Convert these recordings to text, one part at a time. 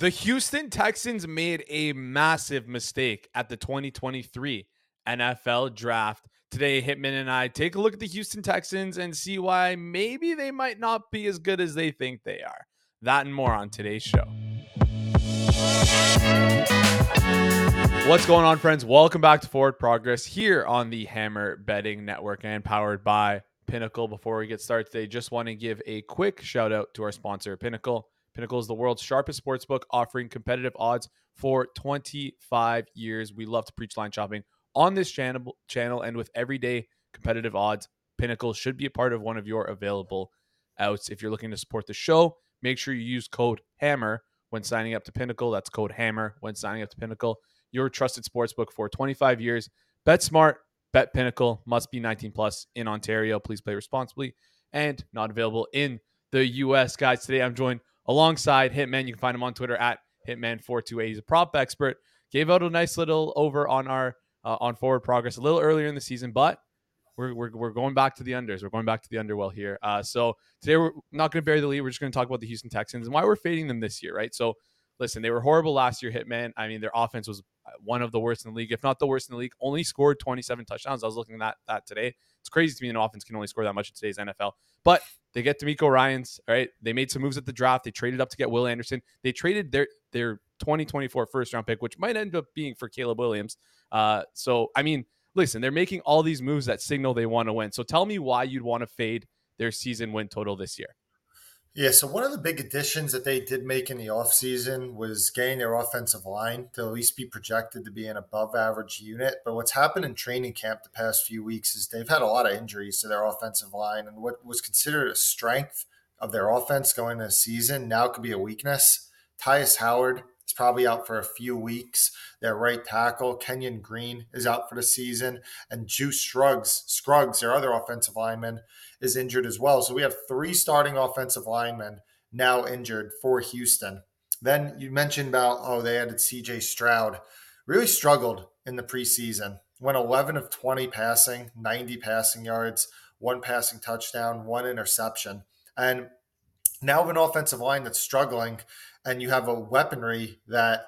The Houston Texans made a massive mistake at the 2023 NFL draft. Today, Hitman and I take a look at the Houston Texans and see why maybe they might not be as good as they think they are. That and more on today's show. What's going on, friends? Welcome back to Forward Progress here on the Hammer Betting Network and powered by Pinnacle. Before we get started today, just want to give a quick shout out to our sponsor, Pinnacle. Pinnacle is the world's sharpest sportsbook, offering competitive odds for 25 years. We love to preach line shopping on this channel, channel and with everyday competitive odds. Pinnacle should be a part of one of your available outs. If you're looking to support the show, make sure you use code HAMMER when signing up to Pinnacle. That's code HAMMER when signing up to Pinnacle your trusted sportsbook for 25 years. Bet smart, bet pinnacle, must be 19 plus in Ontario. Please play responsibly and not available in the US. Guys, today I'm joined alongside Hitman. You can find him on Twitter at Hitman428. He's a prop expert. Gave out a nice little over on our uh, on forward progress a little earlier in the season, but we're, we're, we're going back to the unders. We're going back to the underwell here. Uh, so today we're not going to bury the lead. We're just going to talk about the Houston Texans and why we're fading them this year, right? So listen, they were horrible last year, Hitman. I mean, their offense was one of the worst in the league, if not the worst in the league. Only scored 27 touchdowns. I was looking at that today. It's crazy to me an offense can only score that much in today's NFL. But they get DeMeco Ryans, all right? They made some moves at the draft. They traded up to get Will Anderson. They traded their their 2024 first round pick, which might end up being for Caleb Williams. Uh, so I mean, listen, they're making all these moves that signal they want to win. So tell me why you'd want to fade their season win total this year. Yeah, so one of the big additions that they did make in the offseason was getting their offensive line to at least be projected to be an above average unit. But what's happened in training camp the past few weeks is they've had a lot of injuries to their offensive line. And what was considered a strength of their offense going into the season now could be a weakness. Tytus Howard probably out for a few weeks. Their right tackle, Kenyon Green, is out for the season. And Juice Scruggs, Scruggs, their other offensive lineman, is injured as well. So we have three starting offensive linemen now injured for Houston. Then you mentioned about, oh, they added CJ Stroud. Really struggled in the preseason. Went 11 of 20 passing, 90 passing yards, one passing touchdown, one interception. And now an offensive line that's struggling, and you have a weaponry that,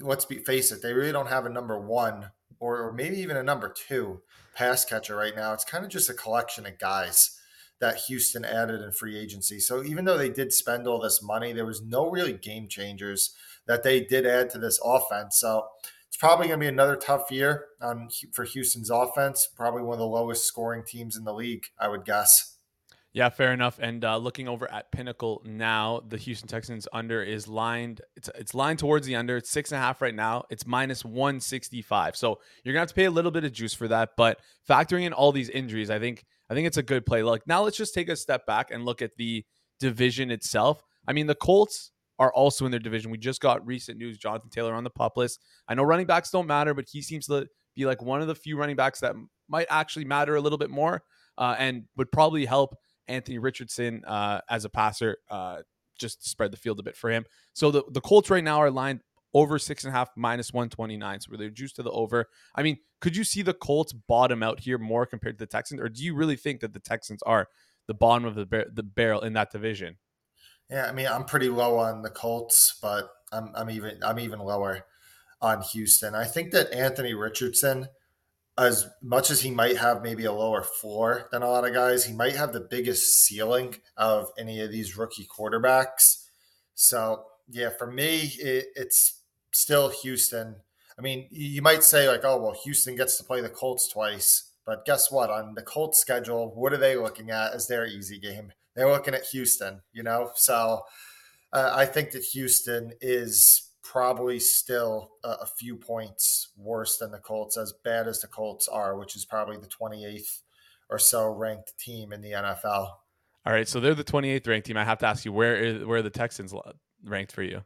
let's be face it, they really don't have a number one or maybe even a number two pass catcher right now. It's kind of just a collection of guys that Houston added in free agency. So even though they did spend all this money, there was no really game changers that they did add to this offense. So it's probably going to be another tough year for Houston's offense. Probably one of the lowest scoring teams in the league, I would guess. Yeah, fair enough. And uh, looking over at Pinnacle now, the Houston Texans under is lined. It's it's lined towards the under. It's six and a half right now. It's minus one sixty five. So you're gonna have to pay a little bit of juice for that. But factoring in all these injuries, I think I think it's a good play. Look, now, let's just take a step back and look at the division itself. I mean, the Colts are also in their division. We just got recent news: Jonathan Taylor on the pup list. I know running backs don't matter, but he seems to be like one of the few running backs that might actually matter a little bit more, uh, and would probably help Anthony Richardson uh, as a passer. Uh, just spread the field a bit for him. So the, the Colts right now are lined over six and a half minus 129. So they're juiced to the over. I mean, could you see the Colts bottom out here more compared to the Texans? Or do you really think that the Texans are the bottom of the, bar- the barrel in that division? Yeah, I mean, I'm pretty low on the Colts, but I'm, I'm even I'm even lower on Houston. I think that Anthony Richardson, as much as he might have maybe a lower floor than a lot of guys, he might have the biggest ceiling of any of these rookie quarterbacks. So yeah, for me, it, it's still Houston. I mean, you might say like, oh well, Houston gets to play the Colts twice, but guess what? On the Colts schedule, what are they looking at as their easy game? They're looking at Houston, you know. So uh, I think that Houston is probably still a, a, few points worse than the Colts, as bad as the Colts are, which is probably the 28th or so ranked team in the NFL. All right, so they're the 28th ranked team. I have to ask you, where is where are the Texans ranked for you?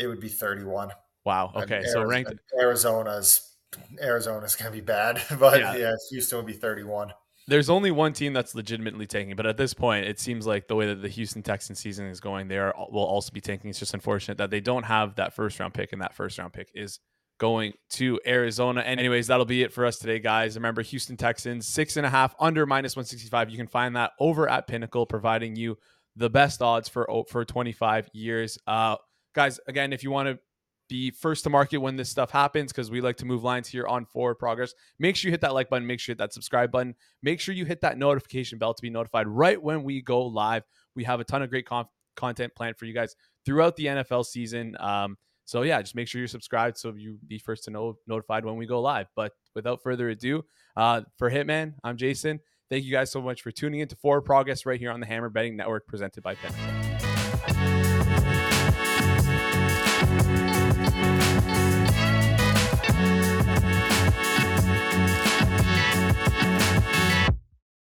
it would be 31. Wow. Okay. so ranked Arizona's Arizona's gonna be bad, but yeah. yeah, Houston would be 31 there's only one team that's legitimately tanking, but at this point, it seems like the way that the Houston Texans season is going, they are will also be tanking. It's just unfortunate that they don't have that first round pick, and that first round pick is going to Arizona. And anyways, that'll be it for us today, guys. Remember, Houston Texans six and a half under minus one sixty five. You can find that over at Pinnacle, providing you the best odds for for twenty five years. Uh, guys, again, if you want to be first to market when this stuff happens because we like to move lines here on forward progress. Make sure you hit that like button, make sure you hit that subscribe button, make sure you hit that notification bell to be notified right when we go live. We have a ton of great content planned for you guys throughout the NFL season. Um, so yeah, just make sure you're subscribed so you be first to know notified when we go live. But without further ado, uh, for Hitman, I'm Jason. Thank you guys so much for tuning in to Forward Progress right here on the Hammer Betting Network, presented by Penn.